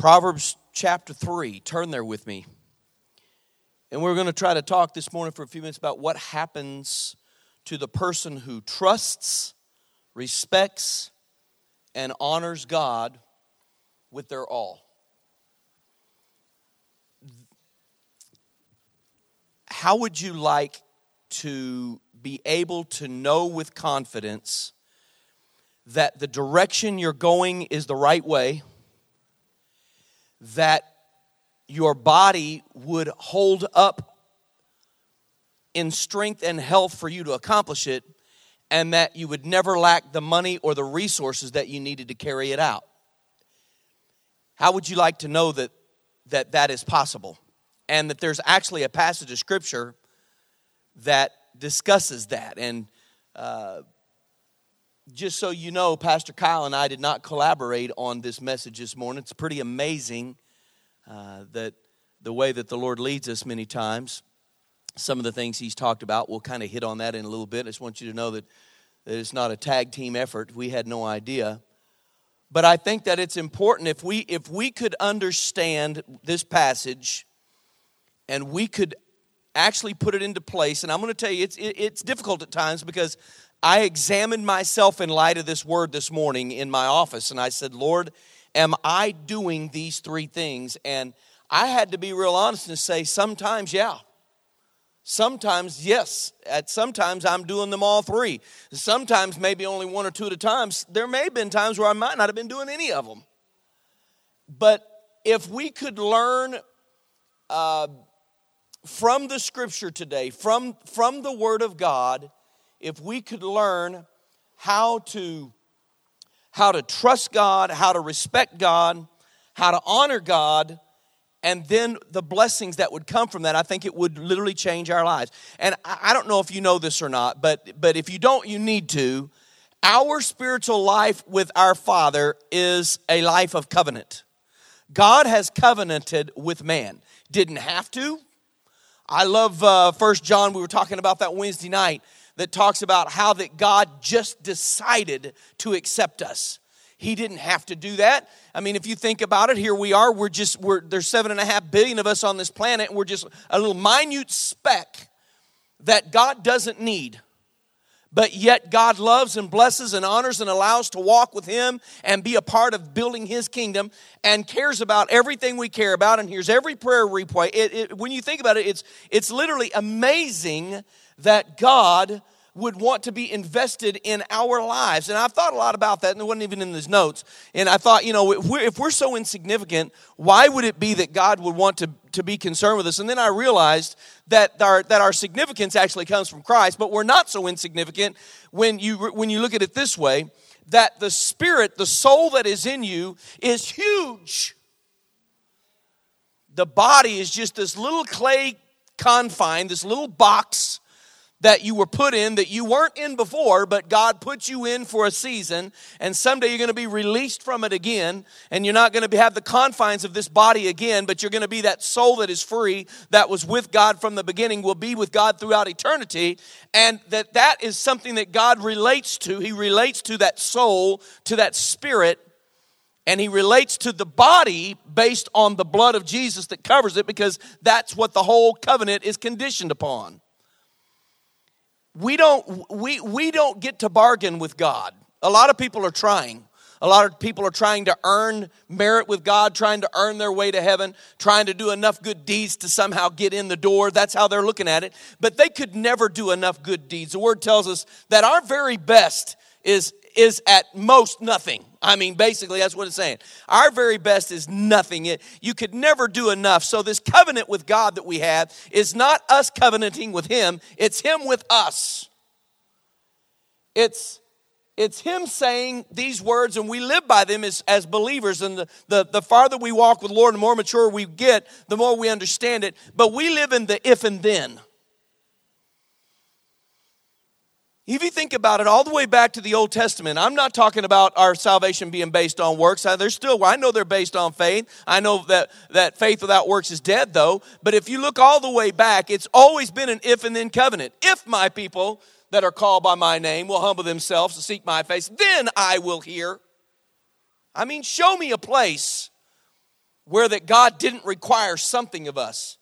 Proverbs chapter 3. Turn there with me. And we're going to try to talk this morning for a few minutes about what happens to the person who trusts, respects, and honors God with their all. How would you like to be able to know with confidence that the direction you're going is the right way? That your body would hold up in strength and health for you to accomplish it, and that you would never lack the money or the resources that you needed to carry it out. How would you like to know that that, that is possible? And that there's actually a passage of scripture that discusses that. And uh, just so you know, Pastor Kyle and I did not collaborate on this message this morning. It's pretty amazing uh, that the way that the Lord leads us many times. Some of the things He's talked about, we'll kind of hit on that in a little bit. I just want you to know that, that it's not a tag team effort. We had no idea. But I think that it's important if we if we could understand this passage and we could actually put it into place. And I'm going to tell you, it's it, it's difficult at times because I examined myself in light of this word this morning in my office, and I said, Lord, am I doing these three things? And I had to be real honest and say, sometimes, yeah. Sometimes, yes. At sometimes I'm doing them all three. Sometimes maybe only one or two at a time. There may have been times where I might not have been doing any of them. But if we could learn uh, from the scripture today, from, from the word of God, if we could learn how to how to trust God, how to respect God, how to honor God, and then the blessings that would come from that, I think it would literally change our lives. And I don't know if you know this or not, but but if you don't, you need to. Our spiritual life with our Father is a life of covenant. God has covenanted with man. Didn't have to. I love uh, First John. We were talking about that Wednesday night that talks about how that God just decided to accept us. He didn't have to do that. I mean, if you think about it, here we are. We're just we're there's seven and a half billion of us on this planet, and we're just a little minute speck that God doesn't need. But yet God loves and blesses and honors and allows to walk with Him and be a part of building His kingdom and cares about everything we care about and hears every prayer replay. It, it, when you think about it, it's, it's literally amazing that God would want to be invested in our lives. And I've thought a lot about that, and it wasn't even in these notes. And I thought, you know, if we're, if we're so insignificant, why would it be that God would want to, to be concerned with us? And then I realized that our, that our significance actually comes from Christ, but we're not so insignificant when you, when you look at it this way that the spirit, the soul that is in you, is huge. The body is just this little clay confine, this little box that you were put in that you weren't in before, but God put you in for a season, and someday you're going to be released from it again, and you're not going to have the confines of this body again, but you're going to be that soul that is free, that was with God from the beginning, will be with God throughout eternity, and that that is something that God relates to. He relates to that soul, to that spirit, and he relates to the body based on the blood of Jesus that covers it because that's what the whole covenant is conditioned upon we don't we we don't get to bargain with God. A lot of people are trying. A lot of people are trying to earn merit with God, trying to earn their way to heaven, trying to do enough good deeds to somehow get in the door. That's how they're looking at it. But they could never do enough good deeds. The word tells us that our very best is is at most nothing. I mean, basically, that's what it's saying. Our very best is nothing. you could never do enough. So, this covenant with God that we have is not us covenanting with Him, it's Him with us. It's it's him saying these words and we live by them as, as believers and the, the, the farther we walk with lord the more mature we get the more we understand it but we live in the if and then If you think about it all the way back to the Old Testament, I'm not talking about our salvation being based on works. Uh, they're still, I know they're based on faith. I know that, that faith without works is dead, though. But if you look all the way back, it's always been an if and then covenant. If my people that are called by my name will humble themselves to seek my face, then I will hear. I mean, show me a place where that God didn't require something of us.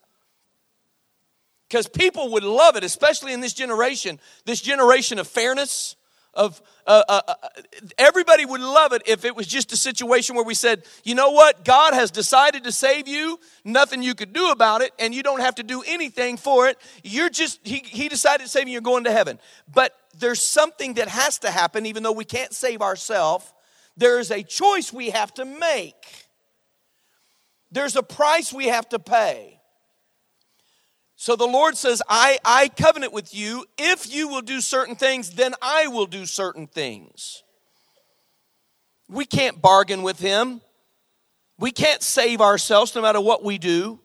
Because people would love it, especially in this generation, this generation of fairness, of uh, uh, uh, everybody would love it if it was just a situation where we said, you know what, God has decided to save you, nothing you could do about it, and you don't have to do anything for it. You're just, He, he decided to save you, you're going to heaven. But there's something that has to happen, even though we can't save ourselves. There is a choice we have to make, there's a price we have to pay. So the Lord says, I, I covenant with you. If you will do certain things, then I will do certain things. We can't bargain with Him. We can't save ourselves no matter what we do.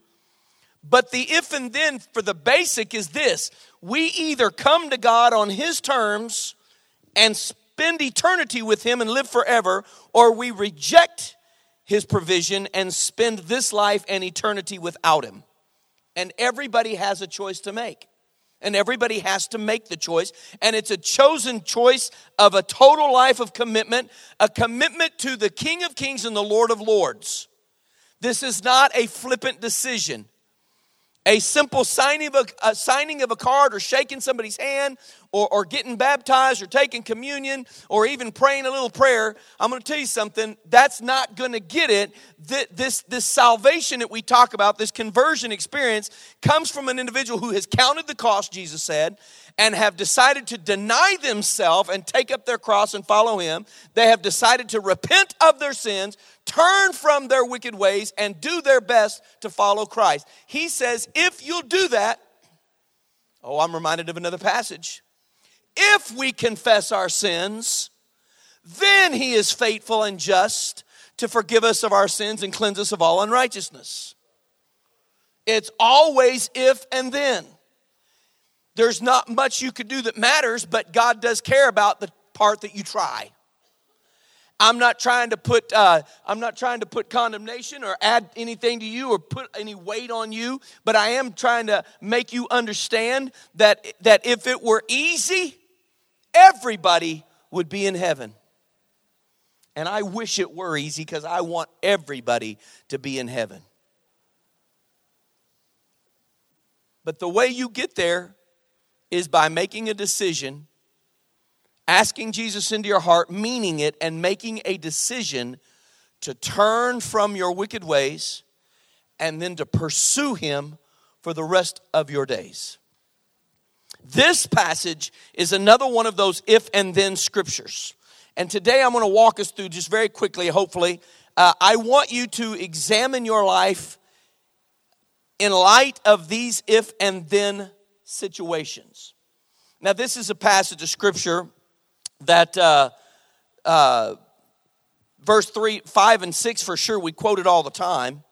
But the if and then for the basic is this we either come to God on His terms and spend eternity with Him and live forever, or we reject His provision and spend this life and eternity without Him. And everybody has a choice to make. And everybody has to make the choice. And it's a chosen choice of a total life of commitment, a commitment to the King of Kings and the Lord of Lords. This is not a flippant decision. A simple signing of a, a, signing of a card or shaking somebody's hand or, or getting baptized or taking communion or even praying a little prayer, I'm going to tell you something, that's not going to get it. This, this salvation that we talk about, this conversion experience, comes from an individual who has counted the cost, Jesus said, and have decided to deny themselves and take up their cross and follow him. They have decided to repent of their sins, turn from their wicked ways, and do their best to follow Christ. He says, if you'll do that, oh, I'm reminded of another passage. If we confess our sins, then he is faithful and just to forgive us of our sins and cleanse us of all unrighteousness. It's always if and then. There's not much you could do that matters, but God does care about the part that you try. I'm not trying to put uh, I'm not trying to put condemnation or add anything to you or put any weight on you, but I am trying to make you understand that that if it were easy, everybody would be in heaven. And I wish it were easy because I want everybody to be in heaven. But the way you get there is by making a decision, asking Jesus into your heart, meaning it, and making a decision to turn from your wicked ways and then to pursue Him for the rest of your days. This passage is another one of those if and then scriptures. And today I'm going to walk us through just very quickly, hopefully. Uh, I want you to examine your life in light of these if and then situations. Now, this is a passage of scripture that uh, uh, verse 3, 5, and 6 for sure we quote it all the time.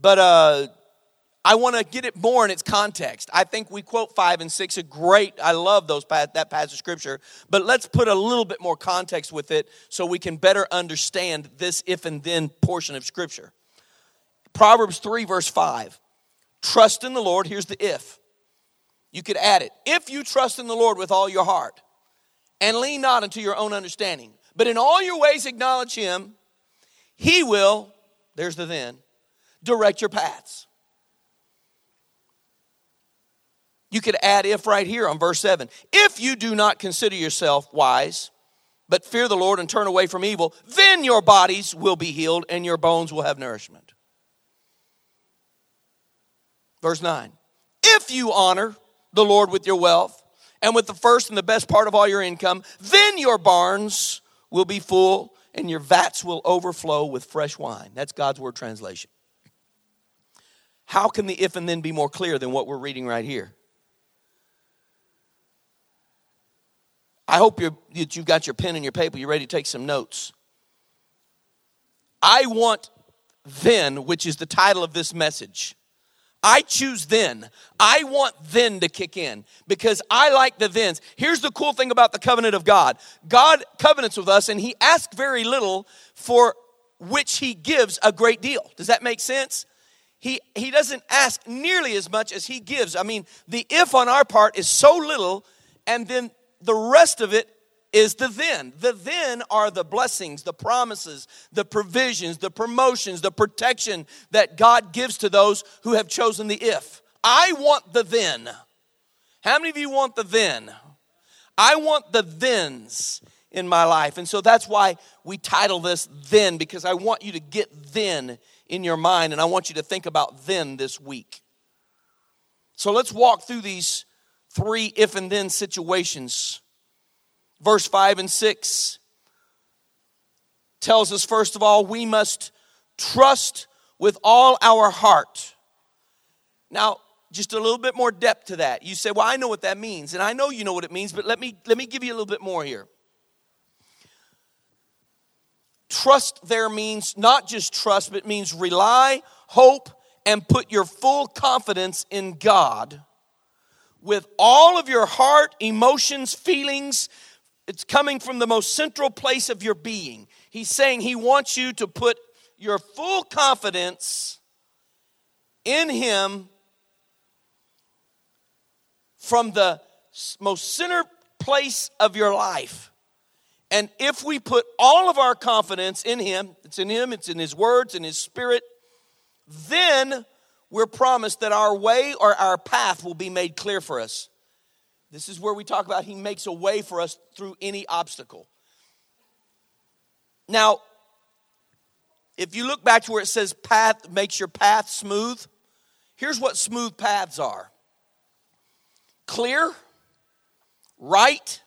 But uh, I want to get it more in its context. I think we quote 5 and 6 a great, I love those that passage of scripture. But let's put a little bit more context with it so we can better understand this if and then portion of scripture. Proverbs 3, verse 5. Trust in the Lord. Here's the if. You could add it. If you trust in the Lord with all your heart and lean not unto your own understanding, but in all your ways acknowledge Him, He will, there's the then, direct your paths. You could add if right here on verse 7. If you do not consider yourself wise, but fear the Lord and turn away from evil, then your bodies will be healed and your bones will have nourishment. Verse 9. If you honor the Lord with your wealth and with the first and the best part of all your income, then your barns will be full and your vats will overflow with fresh wine. That's God's word translation. How can the if and then be more clear than what we're reading right here? I hope you that you've got your pen and your paper, you're ready to take some notes. I want then, which is the title of this message. I choose then. I want then to kick in because I like the thens. Here's the cool thing about the covenant of God God covenants with us and He asks very little for which He gives a great deal. Does that make sense? He, he doesn't ask nearly as much as He gives. I mean, the if on our part is so little, and then the rest of it is the then. The then are the blessings, the promises, the provisions, the promotions, the protection that God gives to those who have chosen the if. I want the then. How many of you want the then? I want the thens in my life. And so that's why we title this Then, because I want you to get then in your mind and I want you to think about then this week. So let's walk through these three if and then situations verse 5 and 6 tells us, first of all, we must trust with all our heart. Now, just a little bit more depth to that. You say, "Well, I know what that means." And I know you know what it means, but let me let me give you a little bit more here. Trust there means not just trust, but means rely, hope, and put your full confidence in God with all of your heart, emotions, feelings, it's coming from the most central place of your being. He's saying he wants you to put your full confidence in him from the most center place of your life. And if we put all of our confidence in him, it's in him, it's in his words, in his spirit, then we're promised that our way or our path will be made clear for us. This is where we talk about He makes a way for us through any obstacle. Now, if you look back to where it says path makes your path smooth, here's what smooth paths are clear, right,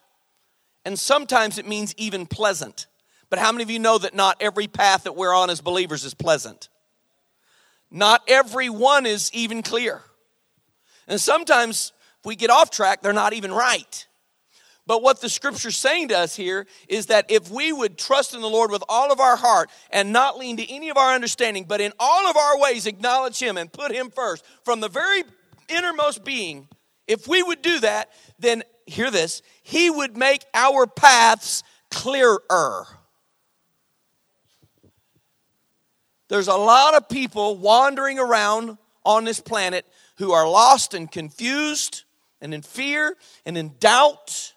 and sometimes it means even pleasant. But how many of you know that not every path that we're on as believers is pleasant? Not every one is even clear. And sometimes if we get off track, they're not even right. But what the scripture's saying to us here is that if we would trust in the Lord with all of our heart and not lean to any of our understanding, but in all of our ways acknowledge Him and put Him first from the very innermost being, if we would do that, then hear this, He would make our paths clearer. There's a lot of people wandering around on this planet who are lost and confused and in fear and in doubt.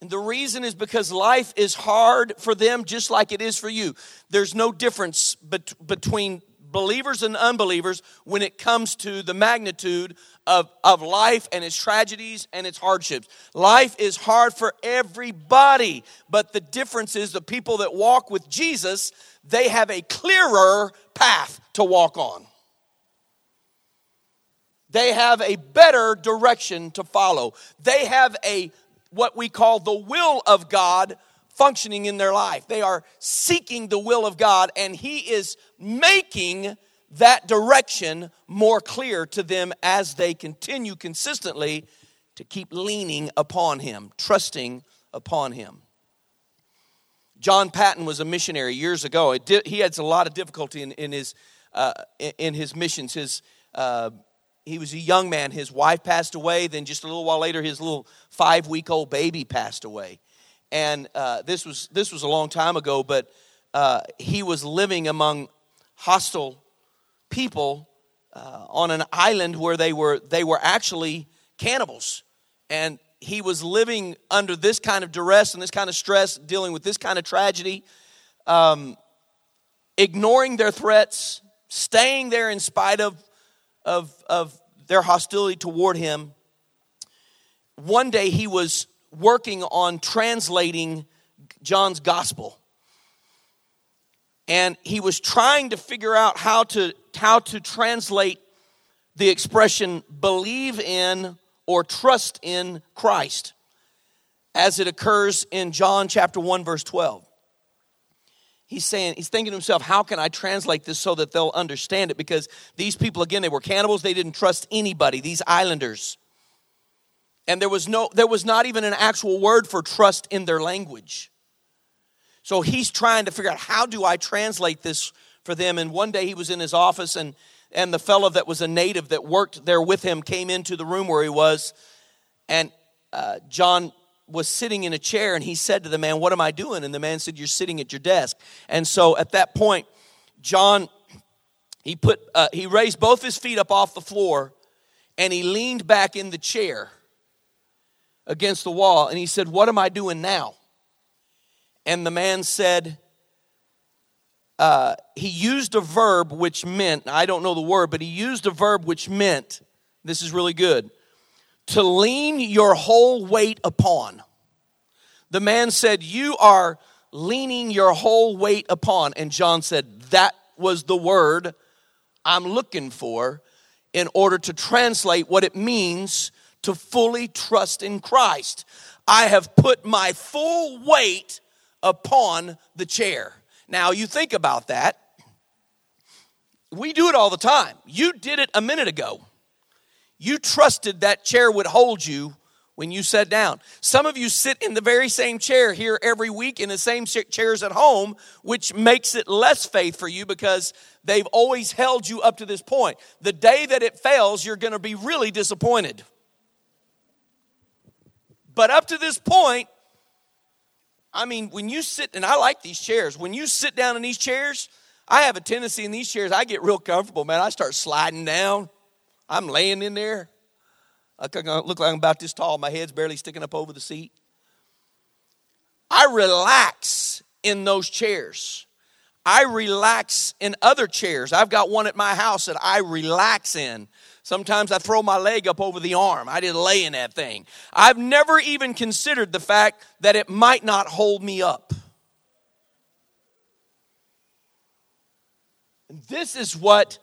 And the reason is because life is hard for them just like it is for you. There's no difference bet- between believers and unbelievers when it comes to the magnitude of, of life and its tragedies and its hardships. Life is hard for everybody, but the difference is the people that walk with Jesus, they have a clearer path to walk on they have a better direction to follow. They have a what we call the will of God functioning in their life. They are seeking the will of God and he is making that direction more clear to them as they continue consistently to keep leaning upon him, trusting upon him. John Paton was a missionary years ago. He had a lot of difficulty in, in his, uh, in his missions. His uh, he was a young man. His wife passed away. Then, just a little while later, his little five week old baby passed away. And uh, this, was, this was a long time ago, but uh, he was living among hostile people uh, on an island where they were, they were actually cannibals. And he was living under this kind of duress and this kind of stress, dealing with this kind of tragedy, um, ignoring their threats, staying there in spite of of, of their hostility toward him, one day he was working on translating John's gospel. And he was trying to figure out how to, how to translate the expression believe in or trust in Christ as it occurs in John chapter 1, verse 12 he's saying he's thinking to himself how can i translate this so that they'll understand it? Because these people again they were cannibals. They didn't trust anybody these islanders. And there was no there was not even an actual word for trust in their language. So he's trying to figure out how do i translate this for them? And one day he was in his office and and the fellow that was a native that worked there with him came into the room where he was. And uh, john was sitting in a chair and he said to the man, What am I doing? And the man said, You're sitting at your desk. And so at that point, John, he put, uh, he raised both his feet up off the floor and he leaned back in the chair against the wall. And he said, What am I doing now? And the man said, uh, he used a verb which meant, I don't know the word, but he used a verb which meant, this is really good, to lean your whole weight upon. The man said, You are leaning your whole weight upon. And John said, That was the word I'm looking for in order to translate what it means to fully trust in Christ. I have put my full weight upon the chair. Now, you think about that. We do it all the time. You did it a minute ago. You trusted that chair would hold you when you sat down. Some of you sit in the very same chair here every week in the same chairs at home, which makes it less faith for you because they've always held you up to this point. The day that it fails, you're going to be really disappointed. But up to this point, I mean, when you sit, and I like these chairs, when you sit down in these chairs, I have a tendency in these chairs, I get real comfortable, man. I start sliding down. I'm laying in there. I look like I'm about this tall. My head's barely sticking up over the seat. I relax in those chairs. I relax in other chairs. I've got one at my house that I relax in. Sometimes I throw my leg up over the arm. I just lay in that thing. I've never even considered the fact that it might not hold me up. This is what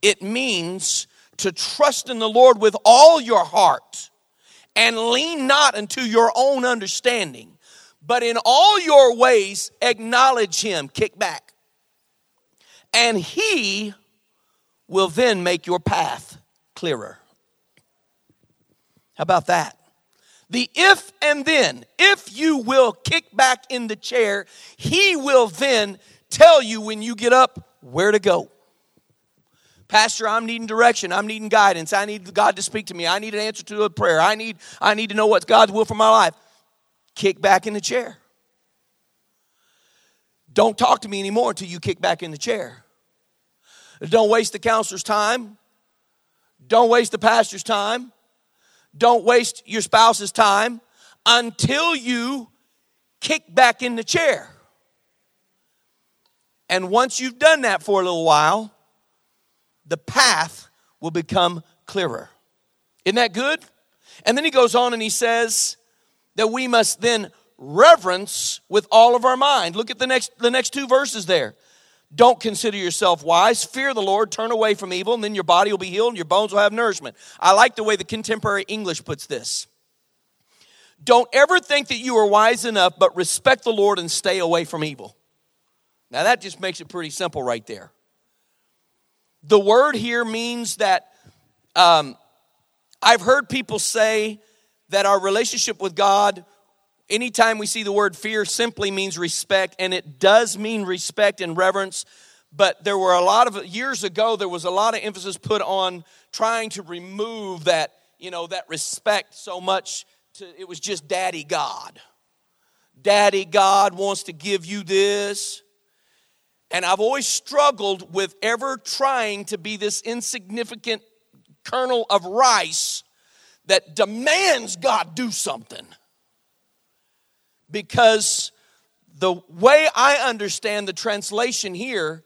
it means to trust in the Lord with all your heart and lean not unto your own understanding, but in all your ways acknowledge Him, kick back. And He will then make your path clearer. How about that? The if and then, if you will kick back in the chair, He will then tell you when you get up where to go. Pastor, I'm needing direction. I'm needing guidance. I need God to speak to me. I need an answer to a prayer. I need, I need to know what's God's will for my life. Kick back in the chair. Don't talk to me anymore until you kick back in the chair. Don't waste the counselor's time. Don't waste the pastor's time. Don't waste your spouse's time until you kick back in the chair. And once you've done that for a little while, the path will become clearer. Isn't that good? And then he goes on and he says that we must then reverence with all of our mind. Look at the next the next two verses there. Don't consider yourself wise. Fear the Lord. Turn away from evil, and then your body will be healed and your bones will have nourishment. I like the way the contemporary English puts this. Don't ever think that you are wise enough, but respect the Lord and stay away from evil. Now, that just makes it pretty simple right there. The word here means that um, I've heard people say that our relationship with God, anytime we see the word fear, simply means respect, and it does mean respect and reverence. But there were a lot of years ago, there was a lot of emphasis put on trying to remove that, you know, that respect so much. To, it was just Daddy God. Daddy God wants to give you this. And I've always struggled with ever trying to be this insignificant kernel of rice that demands God do something. Because the way I understand the translation here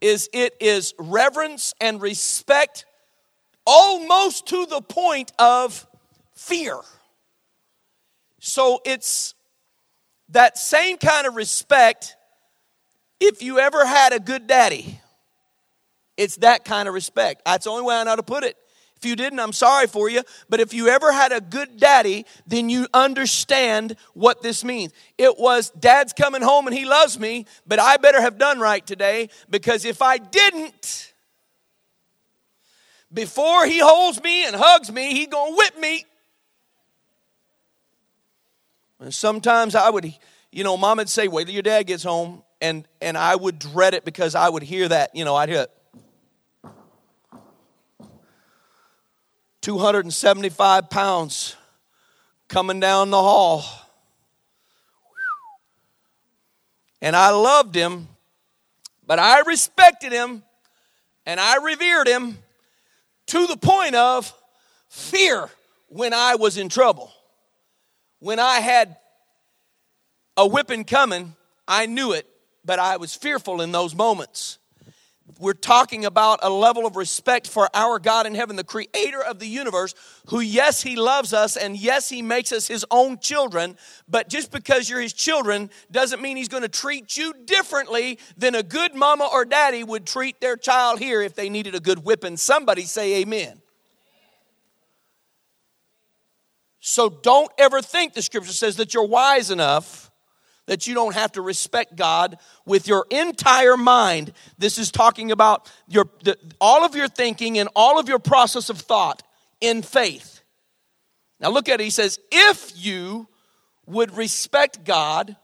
is it is reverence and respect almost to the point of fear. So it's that same kind of respect if you ever had a good daddy, it's that kind of respect. That's the only way I know how to put it. If you didn't, I'm sorry for you. But if you ever had a good daddy, then you understand what this means. It was, Dad's coming home and he loves me, but I better have done right today because if I didn't, before he holds me and hugs me, he gonna whip me. And sometimes I would, you know, mom would say, wait till your dad gets home and and I would dread it because I would hear that, you know, I'd hear it. 275 pounds coming down the hall. And I loved him, but I respected him and I revered him to the point of fear when I was in trouble. when I had a whipping coming, I knew it, but I was fearful in those moments we're talking about a level of respect for our God in heaven, the creator of the universe, who, yes, he loves us and yes, he makes us his own children, but just because you're his children doesn't mean he's going to treat you differently than a good mama or daddy would treat their child here if they needed a good whipping. Somebody say amen. So don't ever think the scripture says that you're wise enough that you don't have to respect God with your entire mind. This is talking about your the, all of your thinking and all of your process of thought in faith. Now look at it. He says, "If you would respect God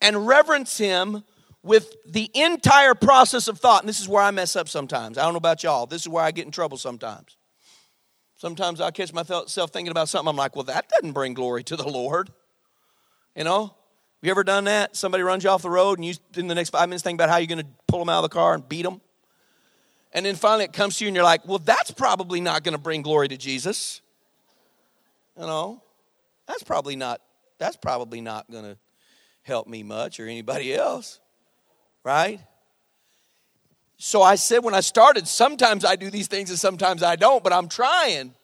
and reverence him with the entire process of thought." And this is where I mess up sometimes. I don't know about y'all. This is where I get in trouble sometimes. Sometimes I catch myself thinking about something. I'm like, well, that doesn't bring glory to the Lord. You know, have you ever done that? Somebody runs you off the road and you, in the next five minutes, think about how you're going to pull them out of the car and beat them. And then finally it comes to you and you're like, well, that's probably not going to bring glory to Jesus. You know, that's probably not, that's probably not going to help me much or anybody else. Right? So I said when I started, sometimes I do these things and sometimes I don't, but I'm trying.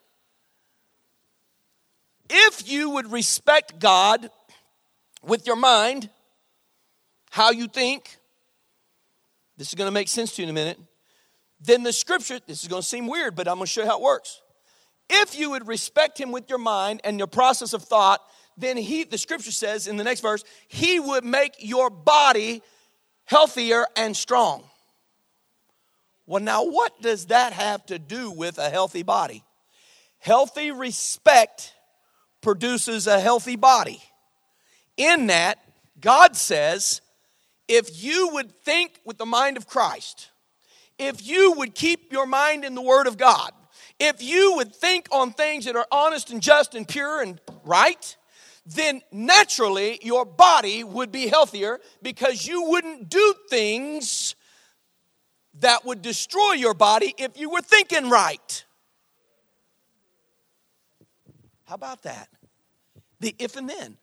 If you would respect God with your mind, how you think, this is going to make sense to you in a minute, then the scripture, this is going to seem weird, but I'm going to show you how it works. If you would respect him with your mind and your process of thought, then he, the scripture says in the next verse, he would make your body healthier and strong. Well, now what does that have to do with a healthy body? Healthy respect produces a healthy body in that, God says, if you would think with the mind of Christ, if you would keep your mind in the Word of God, if you would think on things that are honest and just and pure and right, then naturally your body would be healthier because you wouldn't do things that would destroy your body if you were thinking right. How about that? The if and then.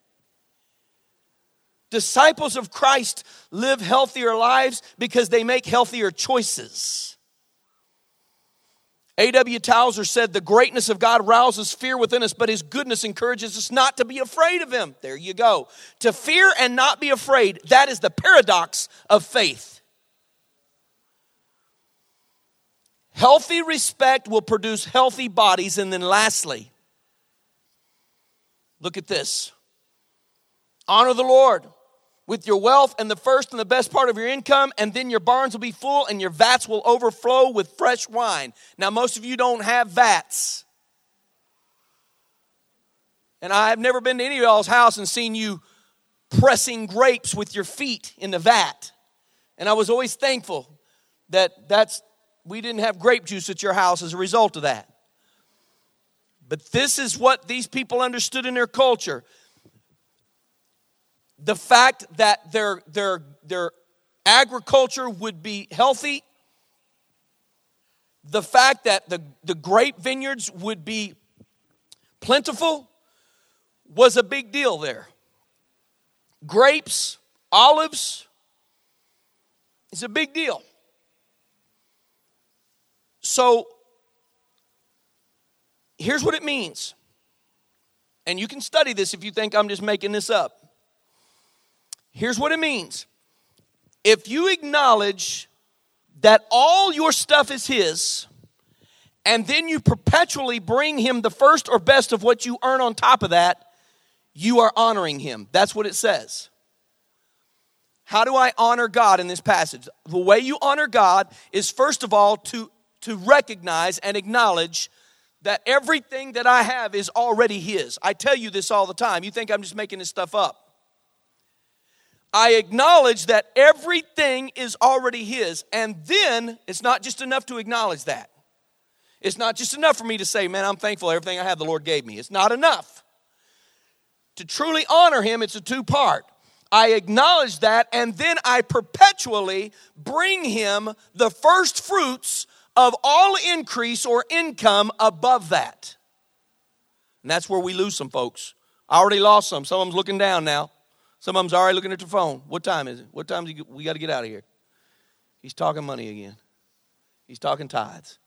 Disciples of Christ live healthier lives because they make healthier choices. A.W. Tozer said, The greatness of God rouses fear within us, but His goodness encourages us not to be afraid of Him. There you go. To fear and not be afraid, that is the paradox of faith. Healthy respect will produce healthy bodies. And then, lastly, look at this honor the Lord with your wealth and the first and the best part of your income, and then your barns will be full and your vats will overflow with fresh wine. Now, most of you don't have vats. And I've never been to any of y'all's house and seen you pressing grapes with your feet in the vat. And I was always thankful that that's we didn't have grape juice at your house as a result of that. But this is what these people understood in their culture the fact that their, their, their agriculture would be healthy, the fact that the, the grape vineyards would be plentiful was a big deal there. Grapes, olives, it's a big deal. So, here's what it means. And you can study this if you think I'm just making this up. Here's what it means if you acknowledge that all your stuff is His, and then you perpetually bring Him the first or best of what you earn on top of that, you are honoring Him. That's what it says. How do I honor God in this passage? The way you honor God is first of all to, to recognize and acknowledge that everything that I have is already His. I tell you this all the time. You think I'm just making this stuff up. I acknowledge that everything is already His. And then it's not just enough to acknowledge that. It's not just enough for me to say, man, I'm thankful everything I have the Lord gave me. It's not enough. To truly honor Him, it's a two part. I acknowledge that, and then I perpetually bring Him the first fruits of all increase or income above that. And that's where we lose some folks. I already lost some. Some of them's looking down now. Some of them's already looking at their phone. What time is it? What time it? we got to get out of here? He's talking money again. He's talking tithes.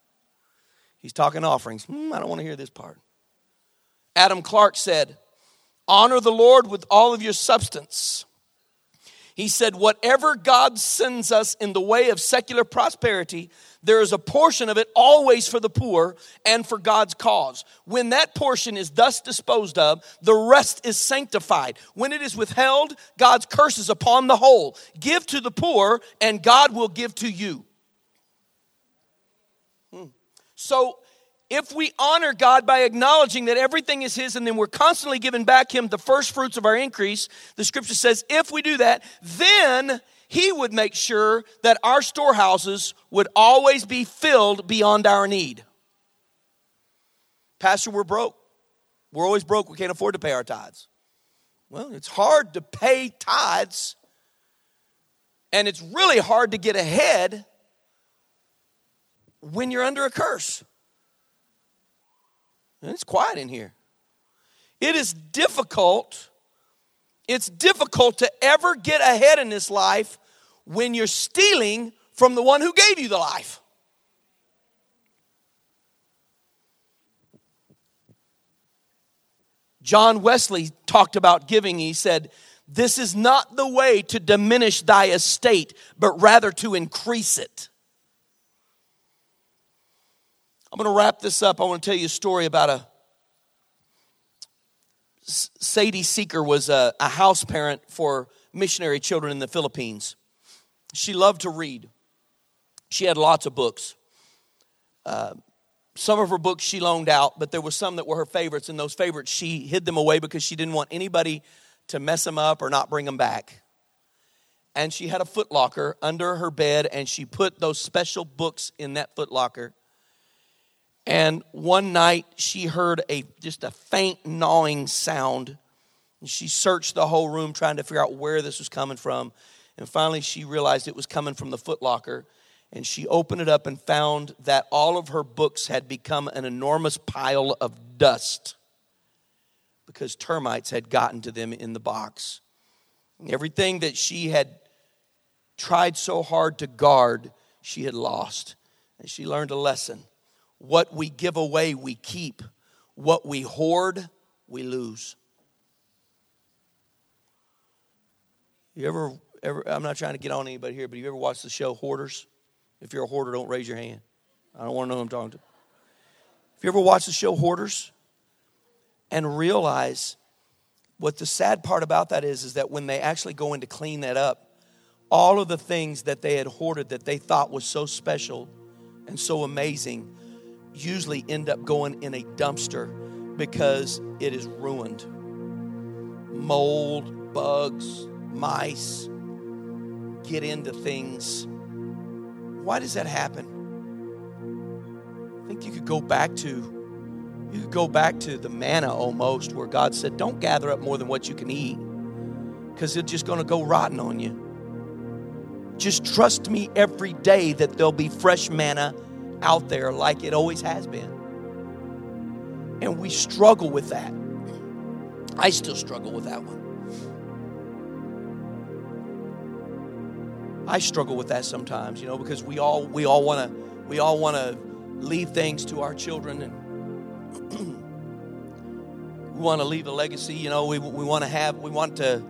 He's talking offerings. Hmm, I don't want to hear this part. Adam Clarke said, Honor the Lord with all of your substance. He said, Whatever God sends us in the way of secular prosperity, there is a portion of it always for the poor and for God's cause. When that portion is thus disposed of, the rest is sanctified. When it is withheld, God's curse is upon the whole. Give to the poor, and God will give to you. Hmm. So, if we honor God by acknowledging that everything is His and then we're constantly giving back Him the first fruits of our increase, the scripture says if we do that, then he would make sure that our storehouses would always be filled beyond our need. Pastor, we're broke. We're always broke. We can't afford to pay our tithes. Well, it's hard to pay tithes, and it's really hard to get ahead when you're under a curse. And it's quiet in here. It is difficult it's difficult to ever get ahead in this life when you're stealing from the one who gave you the life. John Wesley talked about giving. He said, This is not the way to diminish thy estate, but rather to increase it. I'm going to wrap this up. I want to tell you a story about a Sadie Seeker was a, a house parent for missionary children in the Philippines. She loved to read. She had lots of books. Uh, some of her books she loaned out, but there were some that were her favorites, and those favorites she hid them away because she didn't want anybody to mess them up or not bring them back. And she had a footlocker under her bed, and she put those special books in that footlocker. And one night she heard a just a faint gnawing sound. And she searched the whole room trying to figure out where this was coming from. And finally she realized it was coming from the footlocker. And she opened it up and found that all of her books had become an enormous pile of dust because termites had gotten to them in the box. Everything that she had tried so hard to guard, she had lost. And she learned a lesson what we give away, we keep. What we hoard, we lose. You ever, ever, I'm not trying to get on anybody here, but you ever watched the show Hoarders? If you're a hoarder, don't raise your hand. I don't want to know who I'm talking to. If you ever watched the show Hoarders and realize what the sad part about that is, is that when they actually go in to clean that up, all of the things that they had hoarded that they thought was so special and so amazing usually end up going in a dumpster because it is ruined. Mold, bugs, mice get into things. Why does that happen? I think you could go back to you could go back to the manna almost where God said, "Don't gather up more than what you can eat because it's just going to go rotten on you." Just trust me every day that there'll be fresh manna out there like it always has been. And we struggle with that. I still struggle with that one. I struggle with that sometimes, you know, because we all we all want to we all want to leave things to our children and we want to leave a legacy, you know, we we want to have we want to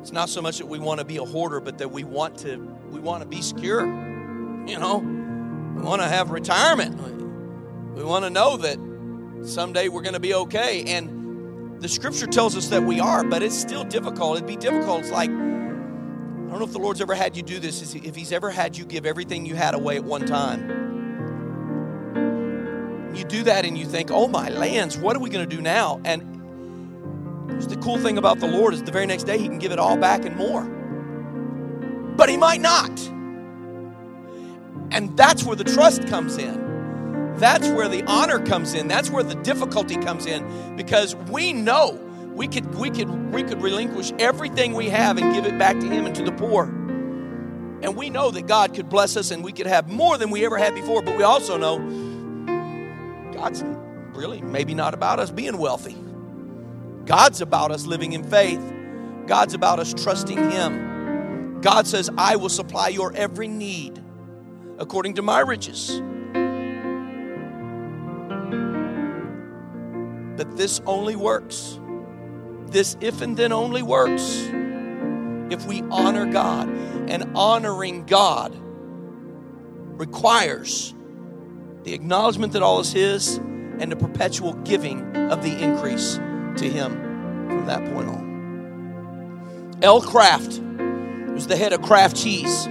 it's not so much that we want to be a hoarder but that we want to we want to be secure, you know. We want to have retirement. We want to know that someday we're going to be okay. And the scripture tells us that we are, but it's still difficult. It'd be difficult. It's like, I don't know if the Lord's ever had you do this, if He's ever had you give everything you had away at one time. You do that and you think, oh my lands, what are we going to do now? And the cool thing about the Lord is the very next day He can give it all back and more. But He might not. And that's where the trust comes in. That's where the honor comes in. That's where the difficulty comes in because we know we could we could we could relinquish everything we have and give it back to him and to the poor. And we know that God could bless us and we could have more than we ever had before, but we also know God's really maybe not about us being wealthy. God's about us living in faith. God's about us trusting Him. God says, I will supply your every need according to my riches. But this only works. This if and then only works if we honor God. And honoring God requires the acknowledgement that all is His and the perpetual giving of the increase to Him from that point on. L. Kraft, was the head of Kraft Cheese, he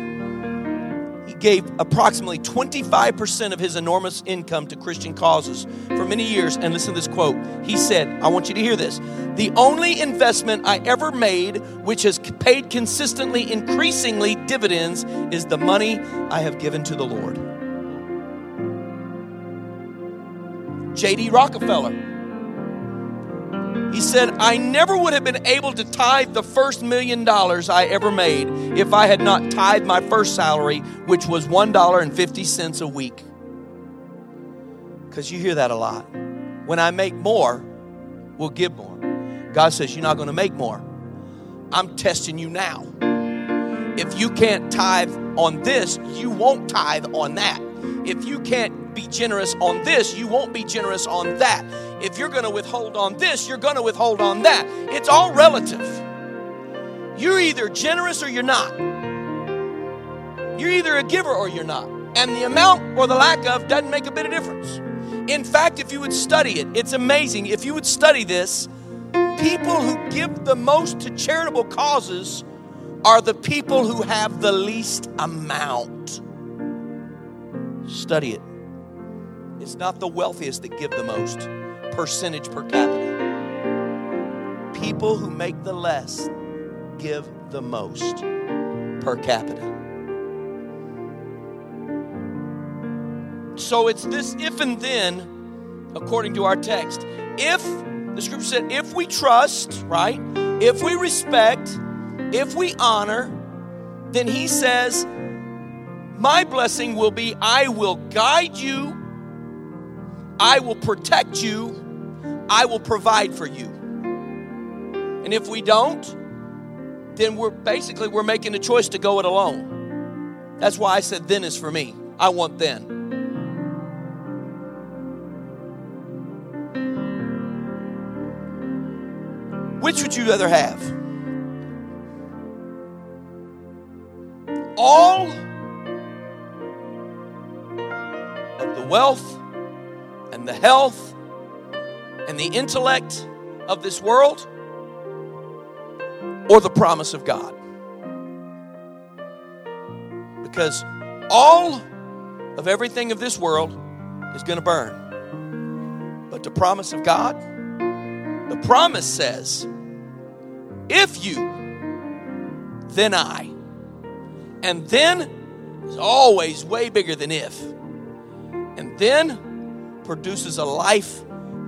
gave approximately 25% of his enormous income to Christian causes for many years. And listen to this quote. He said, I want you to hear this. The only investment I ever made which has paid consistently, increasingly dividends is the money I have given to the Lord. J.D. Rockefeller. He said, I never would have been able to tithe the first million dollars I ever made if I had not tithed my first salary, which was $1.50 a week. Because you hear that a lot. When I make more, we'll give more. God says, You're not going to make more. I'm testing you now. If you can't tithe on this, you won't tithe on that. If you can't be generous on this, you won't be generous on that. If you're going to withhold on this, you're going to withhold on that. It's all relative. You're either generous or you're not. You're either a giver or you're not. And the amount or the lack of doesn't make a bit of difference. In fact, if you would study it, it's amazing. If you would study this, people who give the most to charitable causes are the people who have the least amount. Study it. It's not the wealthiest that give the most percentage per capita. People who make the less give the most per capita. So it's this if and then, according to our text. If, the scripture said, if we trust, right? If we respect, if we honor, then he says, My blessing will be I will guide you, I will protect you, I will provide for you. And if we don't, then we're basically we're making a choice to go it alone. That's why I said then is for me. I want then. Which would you rather have? All of the wealth and the health and the intellect of this world or the promise of God? Because all of everything of this world is going to burn. But the promise of God, the promise says, if you, then I. And then is always way bigger than if. And then produces a life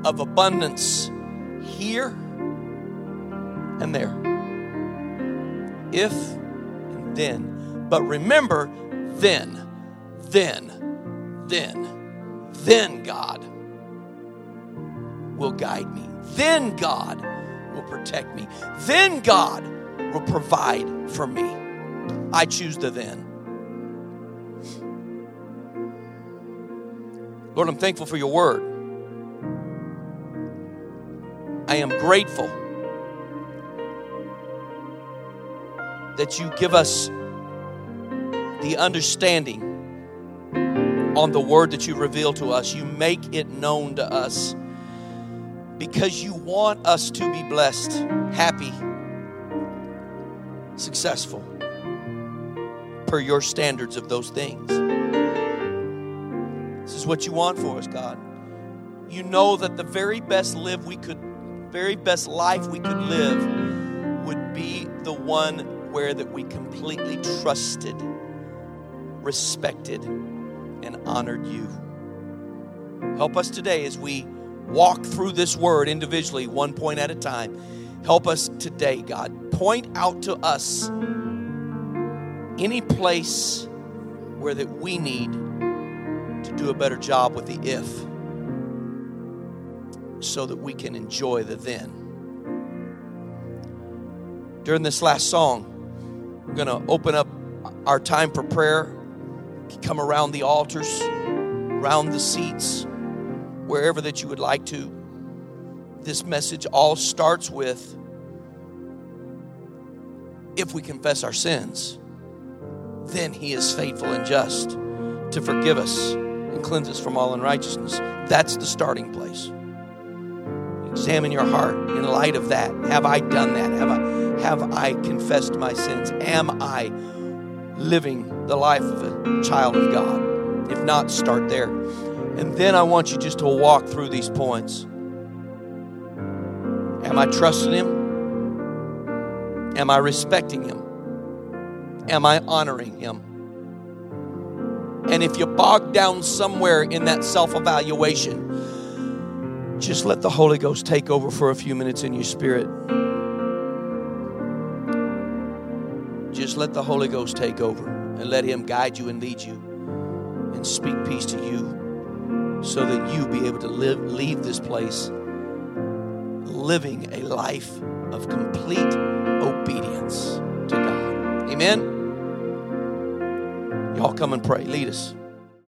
of abundance here and there. If and then. But remember, then, then, then, then God will guide me. Then God will protect me. Then God will provide for me. I choose the then. Lord, I'm thankful for your word. I am grateful that you give us the understanding on the word that you reveal to us. You make it known to us because you want us to be blessed, happy, successful per your standards of those things. Is what you want for us, God. You know that the very best live we could very best life we could live would be the one where that we completely trusted, respected, and honored you. Help us today as we walk through this word individually, one point at a time. Help us today, God. Point out to us any place where that we need do a better job with the if. so that we can enjoy the then. During this last song, we're going to open up our time for prayer. Come around the altars, around the seats, wherever that you would like to. This message all starts with if we confess our sins, then He is faithful and just to forgive us and cleanse us from all unrighteousness. That's the starting place. Examine your heart in light of that. Have I done that? Have I have I confessed my sins? Am I living the life of a child of God? If not, start there. And then I want you just to walk through these points. Am I trusting Him? Am I respecting Him? Am I honoring Him? And if you're bogged down somewhere in that self evaluation, just let the Holy Ghost take over for a few minutes in your spirit. Just let the Holy Ghost take over and let Him guide you and lead you and speak peace to you so that you be able to live, leave this place living a life of complete obedience to God. Amen. Y'all come and pray. Lead us.